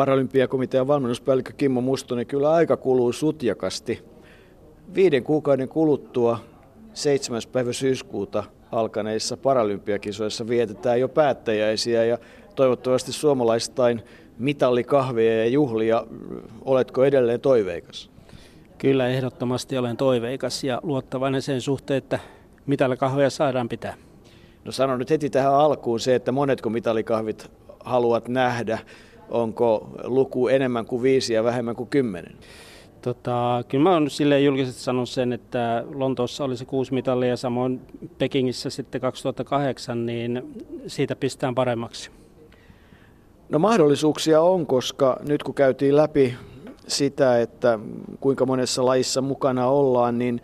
Paralympiakomitean valmennuspäällikkö Kimmo Mustonen, kyllä aika kuluu sutjakasti. Viiden kuukauden kuluttua 7. päivä syyskuuta alkaneissa paralympiakisoissa vietetään jo päättäjäisiä ja toivottavasti suomalaistain mitallikahveja ja juhlia. Oletko edelleen toiveikas? Kyllä ehdottomasti olen toiveikas ja luottavainen sen suhteen, että mitalikahveja saadaan pitää. No sano nyt heti tähän alkuun se, että monetko mitalikahvit haluat nähdä. Onko luku enemmän kuin viisi ja vähemmän kuin kymmenen? Tota, kyllä mä oon silleen julkisesti sanonut sen, että Lontoossa oli se kuusi mitalia ja samoin Pekingissä sitten 2008, niin siitä pistään paremmaksi. No mahdollisuuksia on, koska nyt kun käytiin läpi sitä, että kuinka monessa lajissa mukana ollaan, niin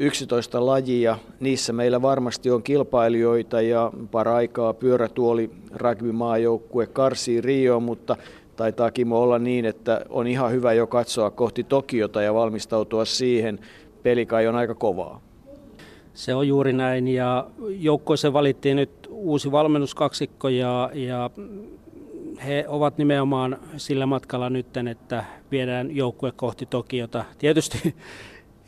11 lajia, niissä meillä varmasti on kilpailijoita ja paraikaa pyörätuoli rugby-maajoukkue karsii Rio, mutta taitaa Kimo olla niin, että on ihan hyvä jo katsoa kohti Tokiota ja valmistautua siihen. Peli kai on aika kovaa. Se on juuri näin ja joukkoissa valittiin nyt uusi valmennuskaksikko ja, ja he ovat nimenomaan sillä matkalla nyt, että viedään joukkue kohti Tokiota. Tietysti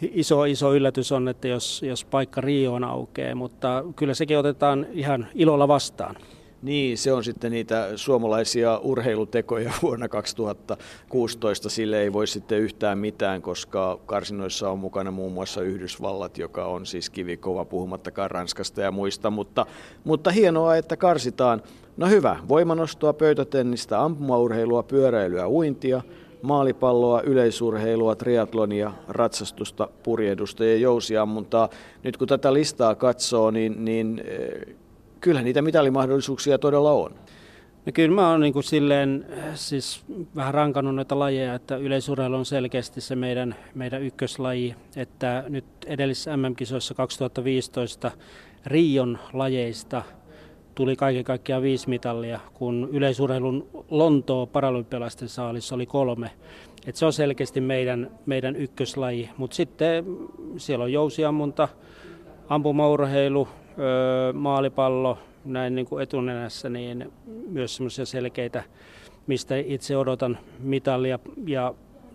iso, iso yllätys on, että jos, jos paikka Rioon aukeaa, mutta kyllä sekin otetaan ihan ilolla vastaan. Niin, se on sitten niitä suomalaisia urheilutekoja vuonna 2016. Sille ei voi sitten yhtään mitään, koska karsinoissa on mukana muun muassa Yhdysvallat, joka on siis kivikova puhumattakaan Ranskasta ja muista. Mutta, mutta hienoa, että karsitaan. No hyvä, voimanostoa, pöytätennistä, ampumaurheilua, pyöräilyä, uintia, maalipalloa, yleisurheilua, triatlonia, ratsastusta, purjehdusta ja jousiammuntaa. Nyt kun tätä listaa katsoo, niin, niin eh, kyllä niitä mitalimahdollisuuksia todella on. No kyllä mä oon niin kuin silleen siis vähän rankannut noita lajeja, että yleisurheilu on selkeästi se meidän, meidän ykköslaji, että nyt edellisessä MM-kisoissa 2015 Rion lajeista tuli kaiken kaikkiaan viisi mitallia, kun yleisurheilun Lontoo paralympialaisten saalissa oli kolme. Et se on selkeästi meidän, meidän ykköslaji, mutta sitten siellä on jousiammunta, ampumaurheilu, maalipallo näin niin kuin etunenässä, niin myös semmoisia selkeitä, mistä itse odotan mitalia. Ja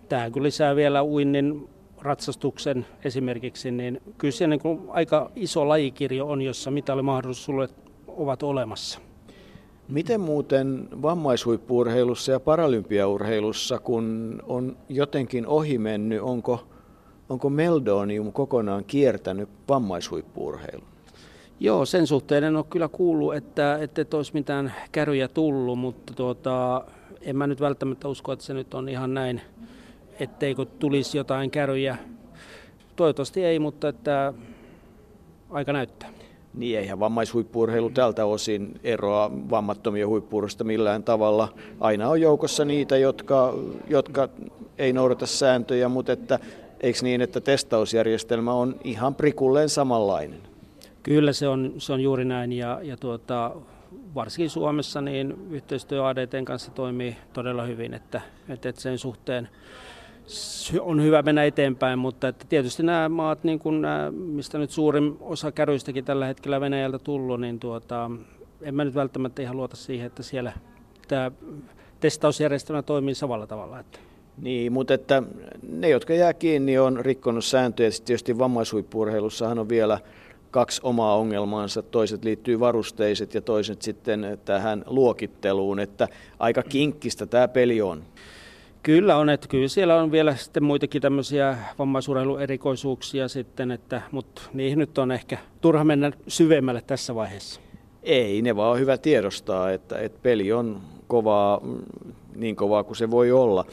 tämä kun lisää vielä uinnin ratsastuksen esimerkiksi, niin kyllä se niin kuin aika iso lajikirjo on, jossa mitalimahdollisuudet ovat olemassa. Miten muuten vammaishuippuurheilussa ja paralympiaurheilussa, kun on jotenkin ohi mennyt, onko, onko Meldonium kokonaan kiertänyt vammaishuippuurheilun? Joo, sen suhteen en ole kyllä kuullut, että, että et olisi mitään käryjä tullut, mutta tuota, en mä nyt välttämättä usko, että se nyt on ihan näin, etteikö tulisi jotain käryjä. Toivottavasti ei, mutta että aika näyttää. Niin eihän vammaishuippuurheilu tältä osin eroa vammattomia huippuurosta millään tavalla. Aina on joukossa niitä, jotka, jotka ei noudata sääntöjä, mutta että, eikö niin, että testausjärjestelmä on ihan prikulleen samanlainen? Kyllä se on, se on juuri näin ja, ja tuota, varsinkin Suomessa niin yhteistyö ADTn kanssa toimii todella hyvin, että, että sen suhteen on hyvä mennä eteenpäin, mutta että tietysti nämä maat, niin kuin nämä, mistä nyt suurin osa käryistäkin tällä hetkellä Venäjältä tullut, niin tuota, en mä nyt välttämättä ihan luota siihen, että siellä tämä testausjärjestelmä toimii samalla tavalla. Että. Niin, mutta että ne, jotka jää kiinni, on rikkonut sääntöjä. Sitten tietysti vammaishuippuurheilussahan on vielä kaksi omaa ongelmaansa. Toiset liittyy varusteiset ja toiset sitten tähän luokitteluun, että aika kinkkistä tämä peli on. Kyllä on, että kyllä siellä on vielä sitten muitakin tämmöisiä vammaisurheiluerikoisuuksia sitten, että, mutta niihin nyt on ehkä turha mennä syvemmälle tässä vaiheessa. Ei, ne vaan on hyvä tiedostaa, että, että peli on kovaa, niin kovaa kuin se voi olla.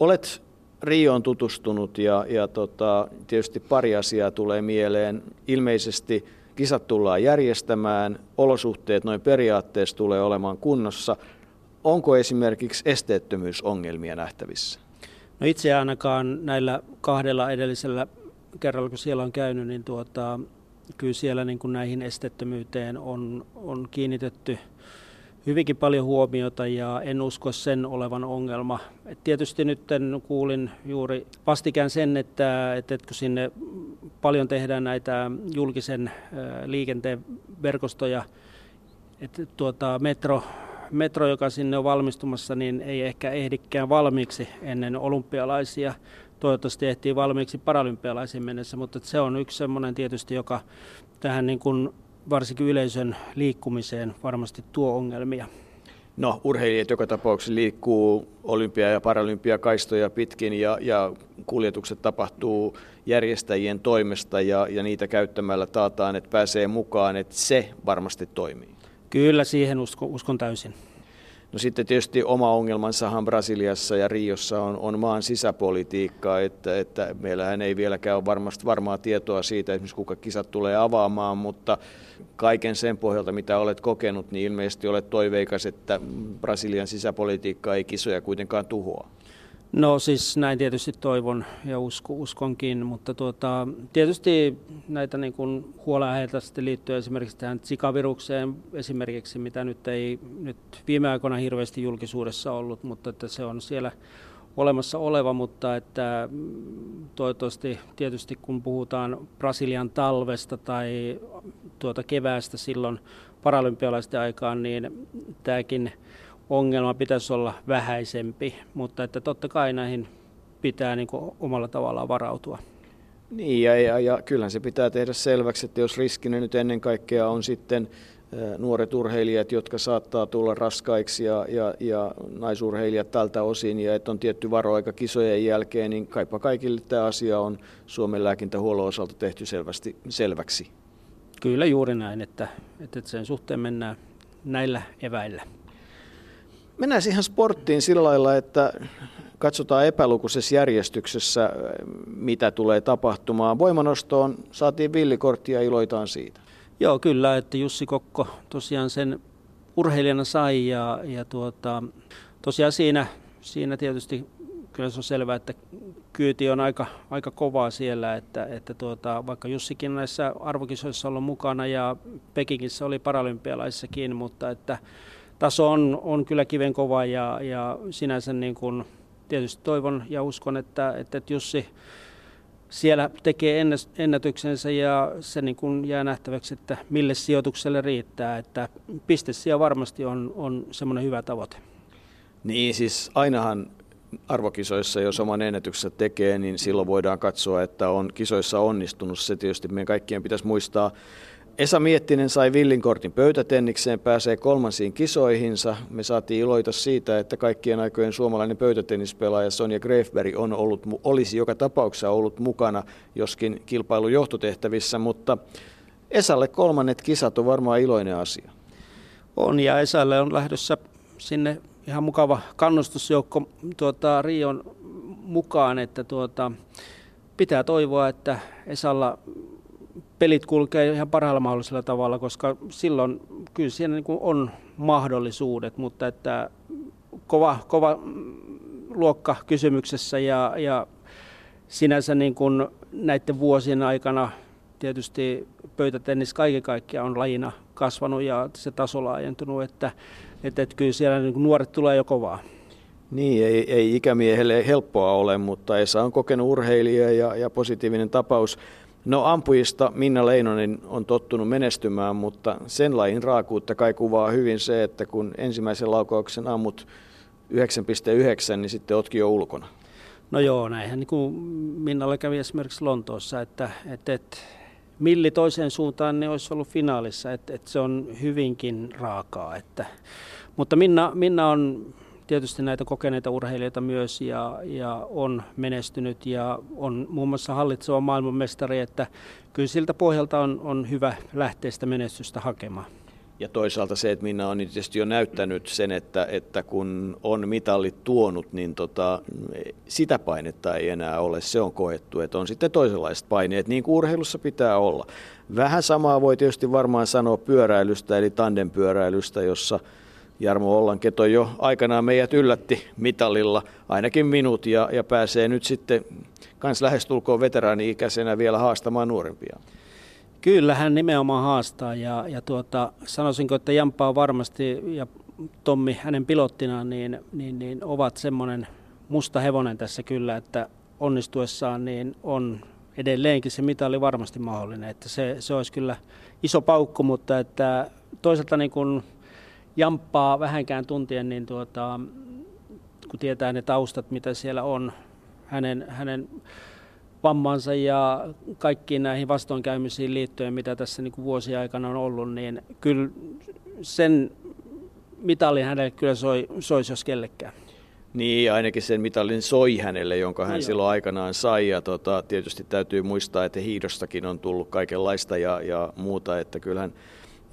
Olet Rioon tutustunut ja, ja tota, tietysti pari asiaa tulee mieleen. Ilmeisesti kisat tullaan järjestämään, olosuhteet noin periaatteessa tulee olemaan kunnossa – Onko esimerkiksi esteettömyysongelmia nähtävissä? No itse ainakaan näillä kahdella edellisellä kerralla, kun siellä on käynyt, niin tuota, kyllä siellä niin kuin näihin esteettömyyteen on, on kiinnitetty hyvinkin paljon huomiota ja en usko sen olevan ongelma. Et tietysti nyt kuulin juuri vastikään sen, että, että kun sinne paljon tehdään näitä julkisen liikenteen verkostoja, että tuota, metro metro, joka sinne on valmistumassa, niin ei ehkä ehdikään valmiiksi ennen olympialaisia. Toivottavasti ehtii valmiiksi paralympialaisiin mennessä, mutta se on yksi semmoinen tietysti, joka tähän niin kuin varsinkin yleisön liikkumiseen varmasti tuo ongelmia. No, urheilijat joka tapauksessa liikkuu olympia- ja paralympiakaistoja pitkin ja, ja kuljetukset tapahtuu järjestäjien toimesta ja, ja niitä käyttämällä taataan, että pääsee mukaan, että se varmasti toimii. Kyllä, siihen uskon, uskon täysin. No sitten tietysti oma ongelmansahan Brasiliassa ja Riossa on, on maan sisäpolitiikka, että, että meillähän ei vieläkään ole varmasti varmaa tietoa siitä, esimerkiksi kuka kisat tulee avaamaan, mutta kaiken sen pohjalta, mitä olet kokenut, niin ilmeisesti olet toiveikas, että Brasilian sisäpolitiikka ei kisoja kuitenkaan tuhoa. No siis näin tietysti toivon ja usko, uskonkin, mutta tuota, tietysti näitä niin kuin huolenaiheita sitten liittyy esimerkiksi tähän Zika-virukseen esimerkiksi, mitä nyt ei nyt viime aikoina hirveästi julkisuudessa ollut, mutta että se on siellä olemassa oleva, mutta että mm, toivottavasti tietysti kun puhutaan Brasilian talvesta tai tuota keväästä silloin paralympialaisten aikaan, niin tämäkin ongelma pitäisi olla vähäisempi, mutta että totta kai näihin pitää niin omalla tavallaan varautua. Niin, ja, ja, ja kyllähän se pitää tehdä selväksi, että jos riskinä nyt ennen kaikkea on sitten nuoret urheilijat, jotka saattaa tulla raskaiksi ja, ja, ja naisurheilijat tältä osin, ja että on tietty varoaika kisojen jälkeen, niin kaipa kaikille tämä asia on Suomen lääkintähuollon osalta tehty selvästi, selväksi. Kyllä juuri näin, että, että sen suhteen mennään näillä eväillä. Mennään ihan sporttiin sillä lailla, että katsotaan epälukuisessa järjestyksessä, mitä tulee tapahtumaan. Voimanostoon saatiin villikortti ja iloitaan siitä. Joo, kyllä, että Jussi Kokko tosiaan sen urheilijana sai ja, ja tuota, tosiaan siinä, siinä tietysti kyllä se on selvää, että kyyti on aika, aika kovaa siellä, että, että tuota, vaikka Jussikin näissä arvokisoissa on ollut mukana ja Pekingissä oli paralympialaissakin, mutta että taso on, on kyllä kiven kova ja, ja sinänsä niin kuin tietysti toivon ja uskon, että, että Jussi siellä tekee ennätyksensä ja se niin kuin jää nähtäväksi, että mille sijoitukselle riittää. Että pistesiä varmasti on, on semmoinen hyvä tavoite. Niin siis ainahan arvokisoissa, jos oman ennätyksensä tekee, niin silloin voidaan katsoa, että on kisoissa onnistunut. Se tietysti meidän kaikkien pitäisi muistaa Esa Miettinen sai villinkortin pöytätennikseen, pääsee kolmansiin kisoihinsa. Me saatiin iloita siitä, että kaikkien aikojen suomalainen pöytätennispelaaja Sonja Greifberg on ollut, olisi joka tapauksessa ollut mukana, joskin kilpailun johtotehtävissä, mutta Esalle kolmannet kisat on varmaan iloinen asia. On ja Esalle on lähdössä sinne ihan mukava kannustusjoukko tuota, Rion mukaan, että tuota, pitää toivoa, että Esalla pelit kulkee ihan parhaalla mahdollisella tavalla, koska silloin kyllä siinä niin on mahdollisuudet, mutta että kova, kova luokka kysymyksessä ja, ja sinänsä niin kuin näiden vuosien aikana tietysti pöytätennis kaiken kaikkiaan on lajina kasvanut ja se taso laajentunut, että, että, että kyllä siellä niin nuoret tulee jo kovaa. Niin, ei, ei ikämiehelle helppoa ole, mutta Esa on kokenut urheilija ja, ja positiivinen tapaus. No ampujista Minna Leinonen on tottunut menestymään, mutta sen lajin raakuutta kai kuvaa hyvin se, että kun ensimmäisen laukauksen ammut 9,9, niin sitten otkin jo ulkona. No joo, näinhän niin kuin Minnalle kävi esimerkiksi Lontoossa, että, että, että milli toiseen suuntaan ne olisi ollut finaalissa, että, että se on hyvinkin raakaa. Että, mutta Minna, Minna on tietysti näitä kokeneita urheilijoita myös ja, ja on menestynyt ja on muun muassa hallitseva maailmanmestari, että kyllä siltä pohjalta on, on hyvä lähteä sitä menestystä hakemaan. Ja toisaalta se, että Minna on tietysti jo näyttänyt sen, että, että kun on mitallit tuonut, niin tota, sitä painetta ei enää ole. Se on koettu, että on sitten toisenlaiset paineet, niin kuin urheilussa pitää olla. Vähän samaa voi tietysti varmaan sanoa pyöräilystä, eli tandempyöräilystä, jossa – Jarmo Ollanketo jo aikanaan meidät yllätti mitallilla, ainakin minut, ja, ja pääsee nyt sitten kans lähestulkoon veteraani-ikäisenä vielä haastamaan nuorempia. Kyllä hän nimenomaan haastaa ja, ja tuota, sanoisinko, että Jampaa varmasti ja Tommi hänen pilottinaan niin, niin, niin ovat semmoinen musta hevonen tässä kyllä, että onnistuessaan niin on edelleenkin se mitalli varmasti mahdollinen. Että se, se olisi kyllä iso paukku, mutta että toisaalta niin kuin jamppaa vähänkään tuntien, niin tuota, kun tietää ne taustat, mitä siellä on, hänen, hänen vammansa ja kaikkiin näihin vastoinkäymisiin liittyen, mitä tässä niin kuin vuosien aikana on ollut, niin kyllä sen mitalin hänelle kyllä soi, soisi jos kellekään. Niin, ainakin sen mitalin soi hänelle, jonka hän no silloin aikanaan sai. Ja tota, tietysti täytyy muistaa, että hiidostakin on tullut kaikenlaista ja, ja muuta, että kyllähän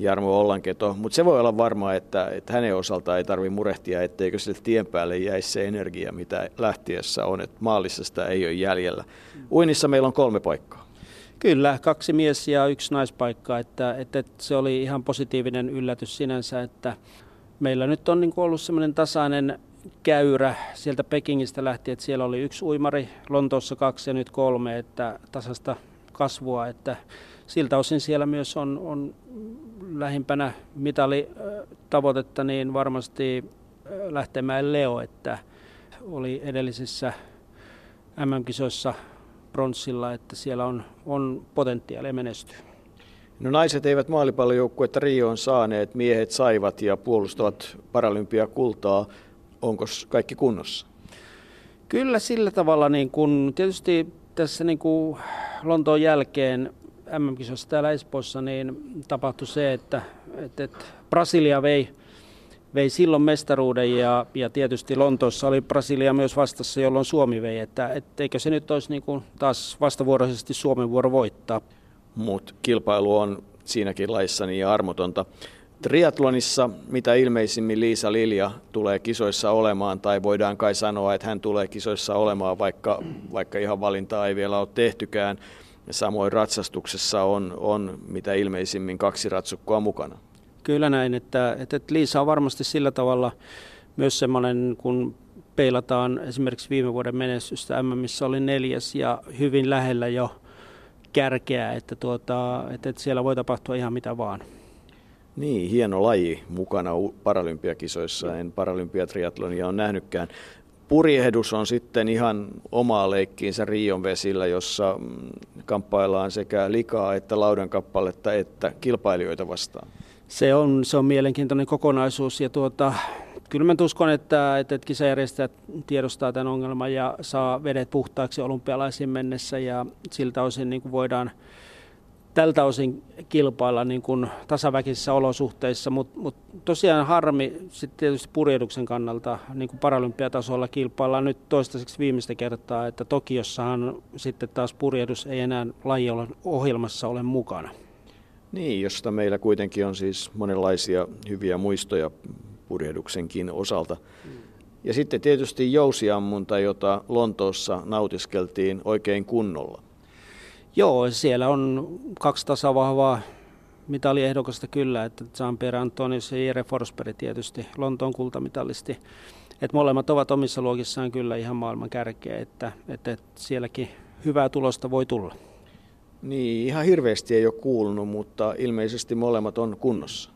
Jarmo Ollanketo, mutta se voi olla varmaa, että, että hänen osaltaan ei tarvitse murehtia, etteikö sille tien päälle jäisi se energia, mitä lähtiessä on, että maalissa sitä ei ole jäljellä. Uinissa meillä on kolme paikkaa. Kyllä, kaksi mies- ja yksi naispaikka, että, että se oli ihan positiivinen yllätys sinänsä, että meillä nyt on niin ollut semmoinen tasainen käyrä sieltä Pekingistä lähtien, että siellä oli yksi uimari, Lontoossa kaksi ja nyt kolme, että tasasta kasvua, että siltä osin siellä myös on, on lähimpänä mitalitavoitetta, niin varmasti lähtemään Leo, että oli edellisissä MM-kisoissa pronssilla, että siellä on, on potentiaalia menestyä. No naiset eivät maalipallojoukkuetta Rioon saaneet, miehet saivat ja puolustavat kultaa. Onko kaikki kunnossa? Kyllä sillä tavalla, niin kun, tietysti tässä niin kuin Lontoon jälkeen MM-kisossa täällä Espoossa niin tapahtui se, että, että, että Brasilia vei, vei silloin mestaruuden ja, ja tietysti Lontoossa oli Brasilia myös vastassa, jolloin Suomi vei. Että, että eikö se nyt olisi niin kuin taas vastavuoroisesti Suomen vuoro voittaa? Mutta kilpailu on siinäkin laissa niin armotonta. Triatlonissa mitä ilmeisimmin Liisa Lilja tulee kisoissa olemaan, tai voidaan kai sanoa, että hän tulee kisoissa olemaan, vaikka, vaikka ihan valintaa ei vielä ole tehtykään. Samoin ratsastuksessa on, on mitä ilmeisimmin kaksi ratsukkoa mukana. Kyllä näin, että, että Liisa on varmasti sillä tavalla myös semmoinen, kun peilataan esimerkiksi viime vuoden menestystä missä oli neljäs ja hyvin lähellä jo kärkeä, että, tuota, että, että siellä voi tapahtua ihan mitä vaan. Niin, hieno laji mukana paralympiakisoissa. En paralympiatriatlonia ole nähnytkään. Purjehdus on sitten ihan omaa leikkiinsä Rion vesillä, jossa mm, kamppaillaan sekä likaa että laudan kappaletta että kilpailijoita vastaan. Se on, se on mielenkiintoinen kokonaisuus ja tuota, kyllä mä uskon, että, että kisajärjestäjät tiedostaa tämän ongelman ja saa vedet puhtaaksi olympialaisiin mennessä ja siltä osin niin kuin voidaan tältä osin kilpailla niin kuin tasaväkisissä olosuhteissa, mutta mut tosiaan harmi sitten tietysti purjehduksen kannalta niin kuin paralympiatasolla kilpaillaan nyt toistaiseksi viimeistä kertaa, että Tokiossahan sitten taas purjehdus ei enää laji ohjelmassa ole mukana. Niin, josta meillä kuitenkin on siis monenlaisia hyviä muistoja purjehduksenkin osalta. Ja sitten tietysti jousiammunta, jota Lontoossa nautiskeltiin oikein kunnolla. Joo, siellä on kaksi tasavahvaa mitaliehdokasta kyllä, että Jean-Pierre Antonius ja Jere Forsberg tietysti, Lontoon kultamitalisti. Että molemmat ovat omissa luokissaan kyllä ihan maailman kärkeä, että, että, että sielläkin hyvää tulosta voi tulla. Niin, ihan hirveästi ei ole kuulunut, mutta ilmeisesti molemmat on kunnossa.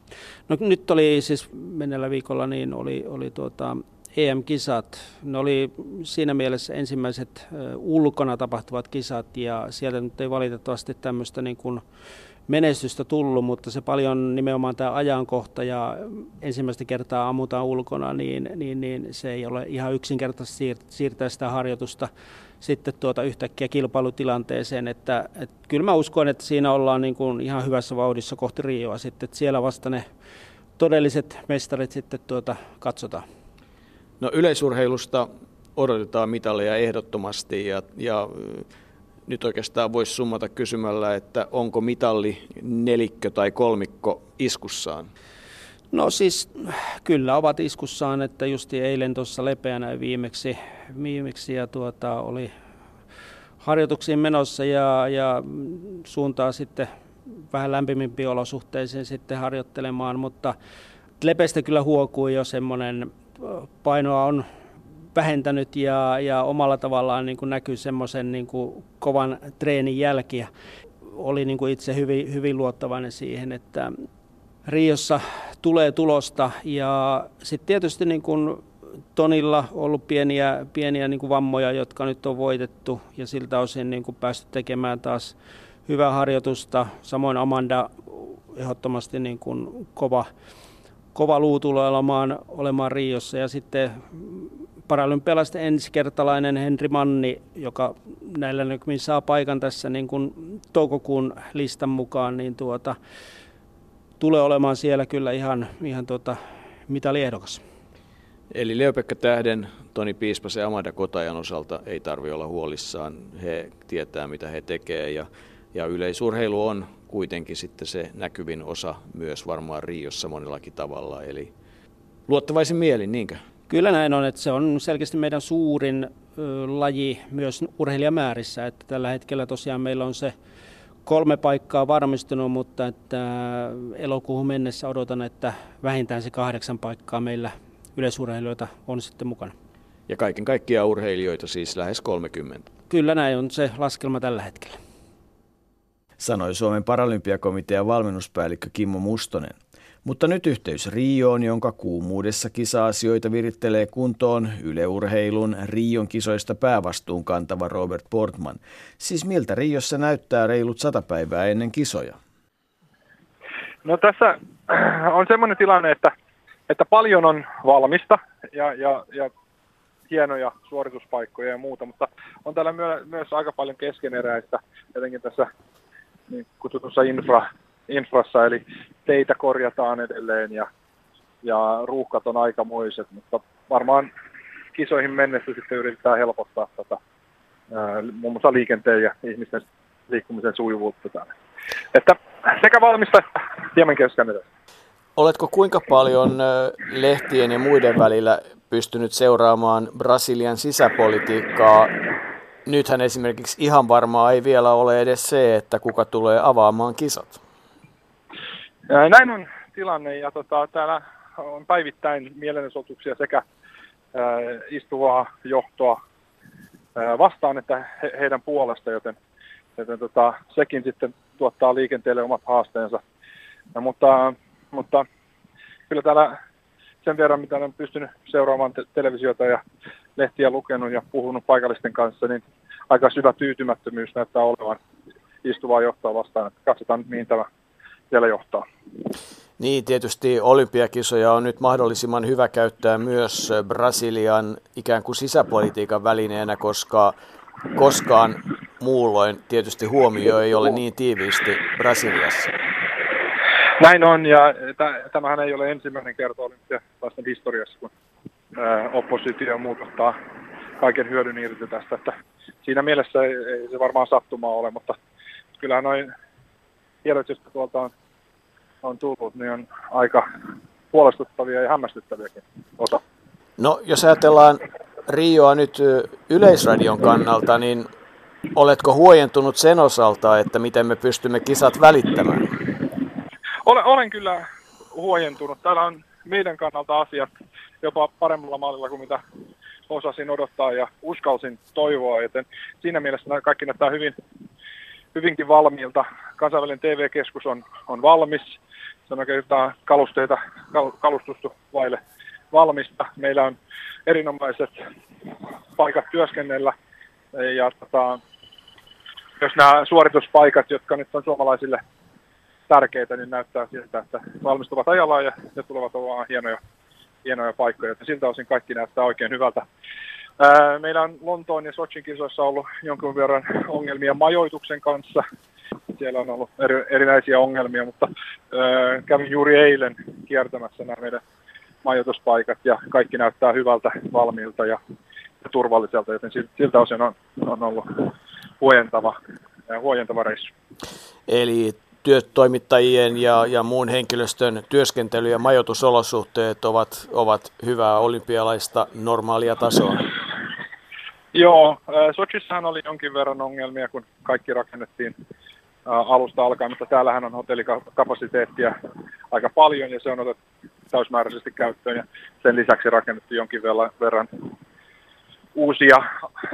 No nyt oli siis menneellä viikolla niin oli, oli tuota, EM-kisat. Ne oli siinä mielessä ensimmäiset ulkona tapahtuvat kisat ja sieltä nyt ei valitettavasti tämmöistä niin kuin menestystä tullut, mutta se paljon nimenomaan tämä ajankohta ja ensimmäistä kertaa ammutaan ulkona, niin, niin, niin se ei ole ihan yksinkertaisesti siirtää sitä harjoitusta sitten tuota yhtäkkiä kilpailutilanteeseen, että, että kyllä mä uskon, että siinä ollaan niin kuin ihan hyvässä vauhdissa kohti Rioa sitten, että siellä vasta ne todelliset mestarit sitten tuota katsotaan. No yleisurheilusta odotetaan mitalleja ehdottomasti ja, ja nyt oikeastaan voisi summata kysymällä, että onko mitalli nelikkö tai kolmikko iskussaan? No siis kyllä ovat iskussaan, että justi eilen tuossa lepeänä viimeksi, viimeksi ja tuota, oli harjoituksiin menossa ja, ja suuntaa sitten vähän lämpimimpiin olosuhteisiin sitten harjoittelemaan, mutta lepestä kyllä huokuu jo semmoinen painoa on vähentänyt ja, ja omalla tavallaan niin kuin näkyy semmoisen niin kuin kovan treenin jälkiä. Oli niin kuin itse hyvin, hyvin luottavainen siihen, että Riossa tulee tulosta ja sitten tietysti niin kuin Tonilla ollut pieniä, pieniä niin kuin vammoja, jotka nyt on voitettu ja siltä osin niin kuin päästy tekemään taas hyvää harjoitusta. Samoin Amanda ehdottomasti niin kuin kova kova luu tulee olemaan, olemaan Riossa ja sitten paralympialaisten ensikertalainen Henri Manni, joka näillä näkymin saa paikan tässä niin kuin toukokuun listan mukaan, niin tuota, tulee olemaan siellä kyllä ihan, ihan tuota, mitaliehdokas. Eli Leopekka Tähden, Toni Piispasen ja Amanda Kotajan osalta ei tarvi olla huolissaan. He tietää, mitä he tekevät ja, ja yleisurheilu on kuitenkin sitten se näkyvin osa myös varmaan Riossa monellakin tavalla. Eli luottavaisin mielin, niinkö? Kyllä näin on, että se on selkeästi meidän suurin laji myös urheilijamäärissä. Että tällä hetkellä tosiaan meillä on se kolme paikkaa varmistunut, mutta että elokuuhun mennessä odotan, että vähintään se kahdeksan paikkaa meillä yleisurheilijoita on sitten mukana. Ja kaiken kaikkiaan urheilijoita siis lähes 30. Kyllä näin on se laskelma tällä hetkellä. Sanoi Suomen paralympiakomitean valmennuspäällikkö Kimmo Mustonen. Mutta nyt yhteys Rioon, jonka kuumuudessa kisa-asioita virittelee kuntoon yleurheilun Rion kisoista päävastuun kantava Robert Portman. Siis miltä Riossa näyttää reilut sata päivää ennen kisoja? No tässä on semmoinen tilanne, että, että paljon on valmista ja, ja, ja hienoja suorituspaikkoja ja muuta, mutta on täällä myös aika paljon keskeneräistä, jotenkin tässä niin kutsutussa infra, infrassa, eli teitä korjataan edelleen ja, ja ruuhkat on aikamoiset, mutta varmaan kisoihin mennessä sitten yritetään helpottaa tätä muun muassa liikenteen ja ihmisten liikkumisen sujuvuutta tänne. Että sekä valmista hieman kesken Oletko kuinka paljon lehtien ja muiden välillä pystynyt seuraamaan Brasilian sisäpolitiikkaa? Nythän esimerkiksi ihan varmaa ei vielä ole edes se, että kuka tulee avaamaan kisat. Näin on tilanne ja tota, täällä on päivittäin mielenosoituksia sekä ää, istuvaa johtoa ää, vastaan että he, heidän puolesta, joten, joten tota, sekin sitten tuottaa liikenteelle omat haasteensa. Ja, mutta, mutta kyllä täällä sen verran, mitä olen pystynyt seuraamaan te- televisiota ja lehtiä lukenut ja puhunut paikallisten kanssa, niin aika syvä tyytymättömyys näyttää olevan istuvaa johtoa vastaan. Että katsotaan, mihin tämä vielä johtaa. Niin, tietysti olympiakisoja on nyt mahdollisimman hyvä käyttää myös Brasilian ikään kuin sisäpolitiikan välineenä, koska koskaan muulloin tietysti huomio ei ole niin tiiviisti Brasiliassa. Näin on, ja tämähän ei ole ensimmäinen kerta olympialaisten historiassa, kun oppositio ja muut ottaa kaiken hyödyn irti tästä. Että siinä mielessä ei, ei se varmaan sattumaa ole, mutta kyllähän noin tiedot, joista tuolta on, on tullut, niin on aika huolestuttavia ja hämmästyttäviäkin osa. No, jos ajatellaan Rioa nyt Yleisradion kannalta, niin oletko huojentunut sen osalta, että miten me pystymme kisat välittämään? Olen, olen kyllä huojentunut. Täällä on meidän kannalta asiat jopa paremmalla mallilla kuin mitä osasin odottaa ja uskalsin toivoa, joten siinä mielessä kaikki näyttää hyvin hyvinkin valmiilta. Kansainvälinen TV-keskus on, on valmis. Se on oikeastaan kalusteita, kal, kalustustu vaille valmista. Meillä on erinomaiset paikat työskennellä ja tota, jos nämä suorituspaikat, jotka nyt on suomalaisille tärkeitä, niin näyttää siltä, että valmistuvat ajallaan ja ne tulevat olemaan hienoja, hienoja paikkoja. Että siltä osin kaikki näyttää oikein hyvältä. Meillä on Lontoon ja Sochin kisoissa ollut jonkun verran ongelmia majoituksen kanssa. Siellä on ollut eri, erinäisiä ongelmia, mutta ää, kävin juuri eilen kiertämässä nämä meidän majoituspaikat ja kaikki näyttää hyvältä, valmiilta ja, ja turvalliselta, joten siltä osin on, on ollut huojentava, huojentava reissu. Eli työtoimittajien ja, ja muun henkilöstön työskentely- ja majoitusolosuhteet ovat, ovat hyvää olympialaista normaalia tasoa? Joo, Sochissahan oli jonkin verran ongelmia, kun kaikki rakennettiin alusta alkaen, mutta täällähän on hotellikapasiteettia aika paljon ja se on otettu täysmääräisesti käyttöön ja sen lisäksi rakennettu jonkin verran uusia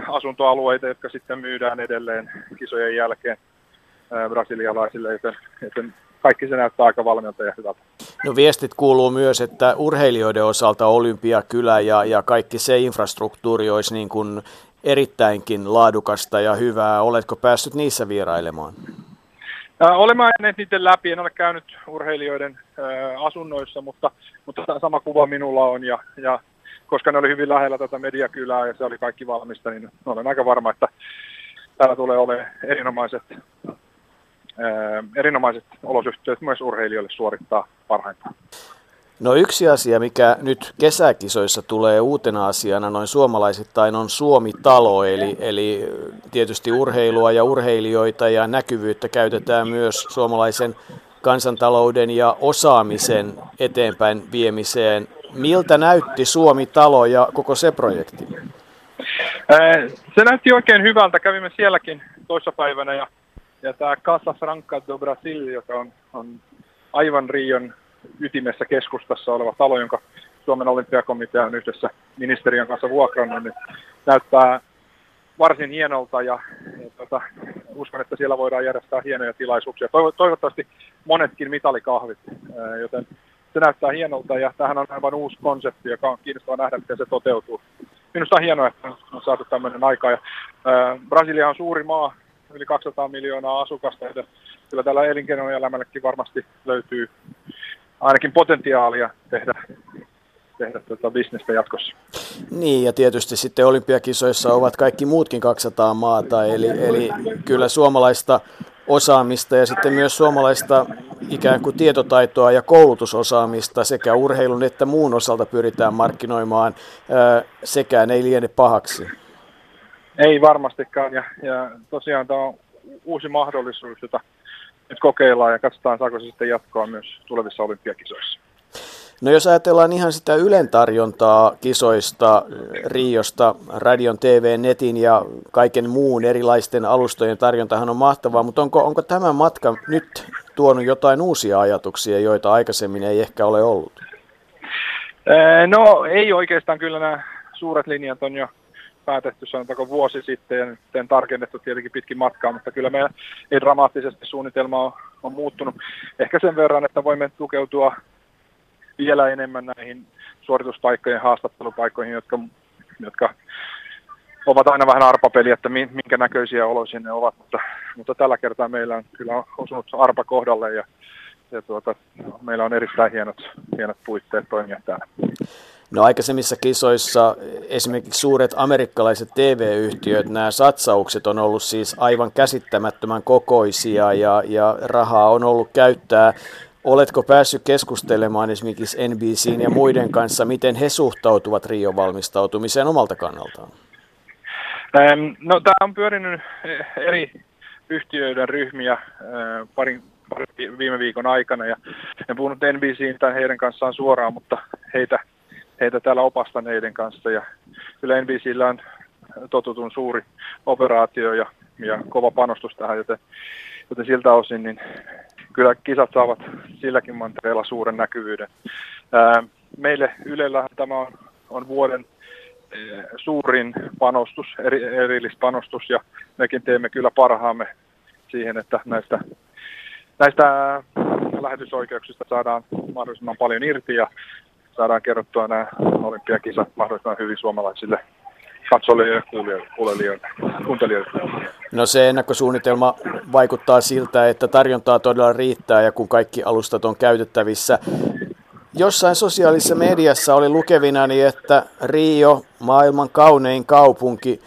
asuntoalueita, jotka sitten myydään edelleen kisojen jälkeen brasilialaisille, joten, joten kaikki se näyttää aika valmiilta ja hyvältä. No viestit kuuluu myös, että urheilijoiden osalta Olympiakylä ja, ja kaikki se infrastruktuuri olisi niin kuin erittäinkin laadukasta ja hyvää. Oletko päässyt niissä vierailemaan? Olemme ajaneet niiden läpi, en ole käynyt urheilijoiden asunnoissa, mutta, mutta sama kuva minulla on ja, ja koska ne oli hyvin lähellä tätä mediakylää ja se oli kaikki valmista, niin olen aika varma, että täällä tulee olemaan erinomaiset, erinomaiset olosuhteet myös urheilijoille suorittaa parhaintaan. No yksi asia, mikä nyt kesäkisoissa tulee uutena asiana noin suomalaisittain on Suomi-talo, eli, eli tietysti urheilua ja urheilijoita ja näkyvyyttä käytetään myös suomalaisen kansantalouden ja osaamisen eteenpäin viemiseen. Miltä näytti Suomi-talo ja koko se projekti? Se näytti oikein hyvältä. Kävimme sielläkin toissapäivänä ja, ja tämä Casa Franca do Brasil, joka on, on aivan Rion ytimessä keskustassa oleva talo, jonka Suomen olympiakomitea on yhdessä ministeriön kanssa vuokrannut, niin näyttää varsin hienolta ja, ja tota, uskon, että siellä voidaan järjestää hienoja tilaisuuksia. Toivottavasti monetkin mitalikahvit, joten se näyttää hienolta ja tähän on aivan uusi konsepti, joka on kiinnostava nähdä, miten se toteutuu. Minusta on hienoa, että on saatu tämmöinen aika. Ja, ää, Brasilia on suuri maa, yli 200 miljoonaa asukasta, ja kyllä tällä elinkeinoelämällekin varmasti löytyy ainakin potentiaalia tehdä, tehdä tuota bisnestä jatkossa. Niin, ja tietysti sitten olympiakisoissa ovat kaikki muutkin 200 maata, eli, eli kyllä suomalaista osaamista ja sitten myös suomalaista ikään kuin tietotaitoa ja koulutusosaamista sekä urheilun että muun osalta pyritään markkinoimaan. Sekään ei liene pahaksi. Ei varmastikaan, ja, ja tosiaan tämä on uusi mahdollisuus, jota nyt kokeillaan ja katsotaan, saako se sitten jatkoa myös tulevissa olympiakisoissa. No jos ajatellaan ihan sitä Ylen tarjontaa kisoista, Riosta, radion, TV, netin ja kaiken muun erilaisten alustojen tarjontahan on mahtavaa, mutta onko, onko tämä matka nyt tuonut jotain uusia ajatuksia, joita aikaisemmin ei ehkä ole ollut? No ei oikeastaan, kyllä nämä suuret linjat on jo päätetty sanotaanko vuosi sitten ja nyt tarkennettu tietenkin pitkin matkaa, mutta kyllä meillä ei dramaattisesti suunnitelma on, on muuttunut. Ehkä sen verran, että voimme tukeutua vielä enemmän näihin suorituspaikkojen haastattelupaikkoihin, jotka, jotka ovat aina vähän arpapeli, että minkä näköisiä oloisia ne ovat, mutta, mutta tällä kertaa meillä on kyllä osunut arpa kohdalle ja, ja tuota, meillä on erittäin hienot, hienot puitteet toimia täällä. No aikaisemmissa kisoissa esimerkiksi suuret amerikkalaiset TV-yhtiöt, nämä satsaukset on ollut siis aivan käsittämättömän kokoisia ja, ja rahaa on ollut käyttää. Oletko päässyt keskustelemaan esimerkiksi NBCin ja muiden kanssa, miten he suhtautuvat Rion valmistautumiseen omalta kannaltaan? No tämä on pyörinyt eri yhtiöiden ryhmiä parin, parin viime viikon aikana ja en puhunut NBCin tai heidän kanssaan suoraan, mutta heitä heitä täällä opastaneiden kanssa. Ja kyllä NBCllä on totutun suuri operaatio ja, ja kova panostus tähän, joten, joten siltä osin niin kyllä kisat saavat silläkin mantereella suuren näkyvyyden. Ää, meille Ylellä tämä on, on vuoden suurin panostus, eri, erillispanostus ja mekin teemme kyllä parhaamme siihen, että näistä, näistä lähetysoikeuksista saadaan mahdollisimman paljon irti ja saadaan kerrottua nämä olympiakisat mahdollisimman hyvin suomalaisille katsojille ja kuulijoille, kuuntelijoille. No se ennakkosuunnitelma vaikuttaa siltä, että tarjontaa todella riittää ja kun kaikki alustat on käytettävissä. Jossain sosiaalisessa mediassa oli lukevinani, että Rio, maailman kaunein kaupunki.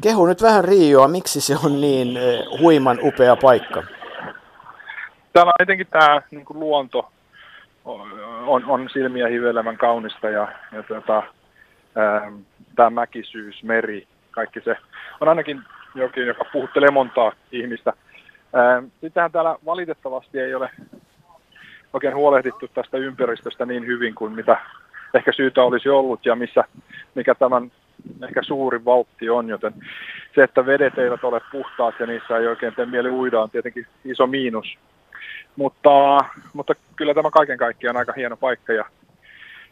Kehu nyt vähän Rioa, miksi se on niin eh, huiman upea paikka? Täällä on etenkin tämä niin luonto on, on silmiä hivelevän kaunista ja, ja tota, tämä mäkisyys, meri, kaikki se on ainakin jokin, joka puhuttelee montaa ihmistä. Sittenhän täällä valitettavasti ei ole oikein huolehdittu tästä ympäristöstä niin hyvin kuin mitä ehkä syytä olisi ollut ja missä, mikä tämän ehkä suuri valtti on, joten se, että vedet eivät ole puhtaat ja niissä ei oikein tee mieli uida on tietenkin iso miinus. Mutta, mutta kyllä tämä kaiken kaikkiaan aika hieno paikka ja,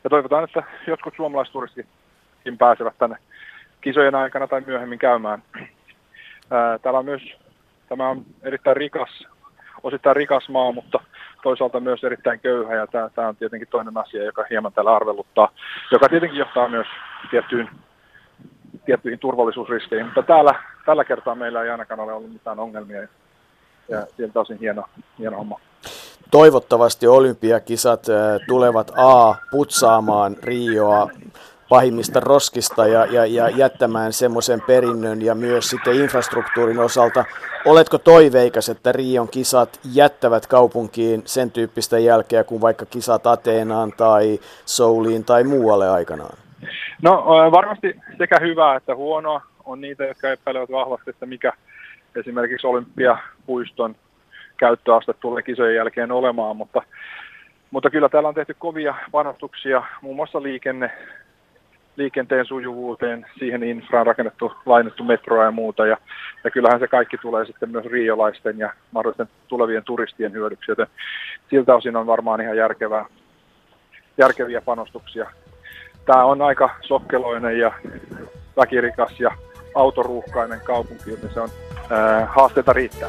ja toivotaan, että jotkut suomalaisturistitkin pääsevät tänne kisojen aikana tai myöhemmin käymään. Ää, täällä on myös, tämä on erittäin rikas, osittain rikas maa, mutta toisaalta myös erittäin köyhä ja tämä, tämä on tietenkin toinen asia, joka hieman täällä arveluttaa, joka tietenkin johtaa myös tiettyyn, tiettyihin turvallisuusriskeihin, mutta täällä, tällä kertaa meillä ei ainakaan ole ollut mitään ongelmia ja sieltä osin hieno, hieno homma. Toivottavasti olympiakisat tulevat A putsaamaan Rioa pahimmista roskista ja, ja, ja jättämään semmoisen perinnön ja myös sitten infrastruktuurin osalta. Oletko toiveikas, että Rion kisat jättävät kaupunkiin sen tyyppistä jälkeä kuin vaikka kisat Ateenaan tai Souliin tai muualle aikanaan? No varmasti sekä hyvää että huonoa on niitä, jotka epäilevät vahvasti, että mikä esimerkiksi Olympiapuiston käyttöaste tulee kisojen jälkeen olemaan, mutta, mutta kyllä täällä on tehty kovia panostuksia, muun muassa liikenne, liikenteen sujuvuuteen, siihen infraan rakennettu, lainettu metroa ja muuta. Ja, ja kyllähän se kaikki tulee sitten myös riolaisten ja mahdollisten tulevien turistien hyödyksi, joten siltä osin on varmaan ihan järkevää, järkeviä panostuksia. Tämä on aika sokkeloinen ja väkirikas ja autoruuhkainen kaupunki, joten se on haasteita riittää.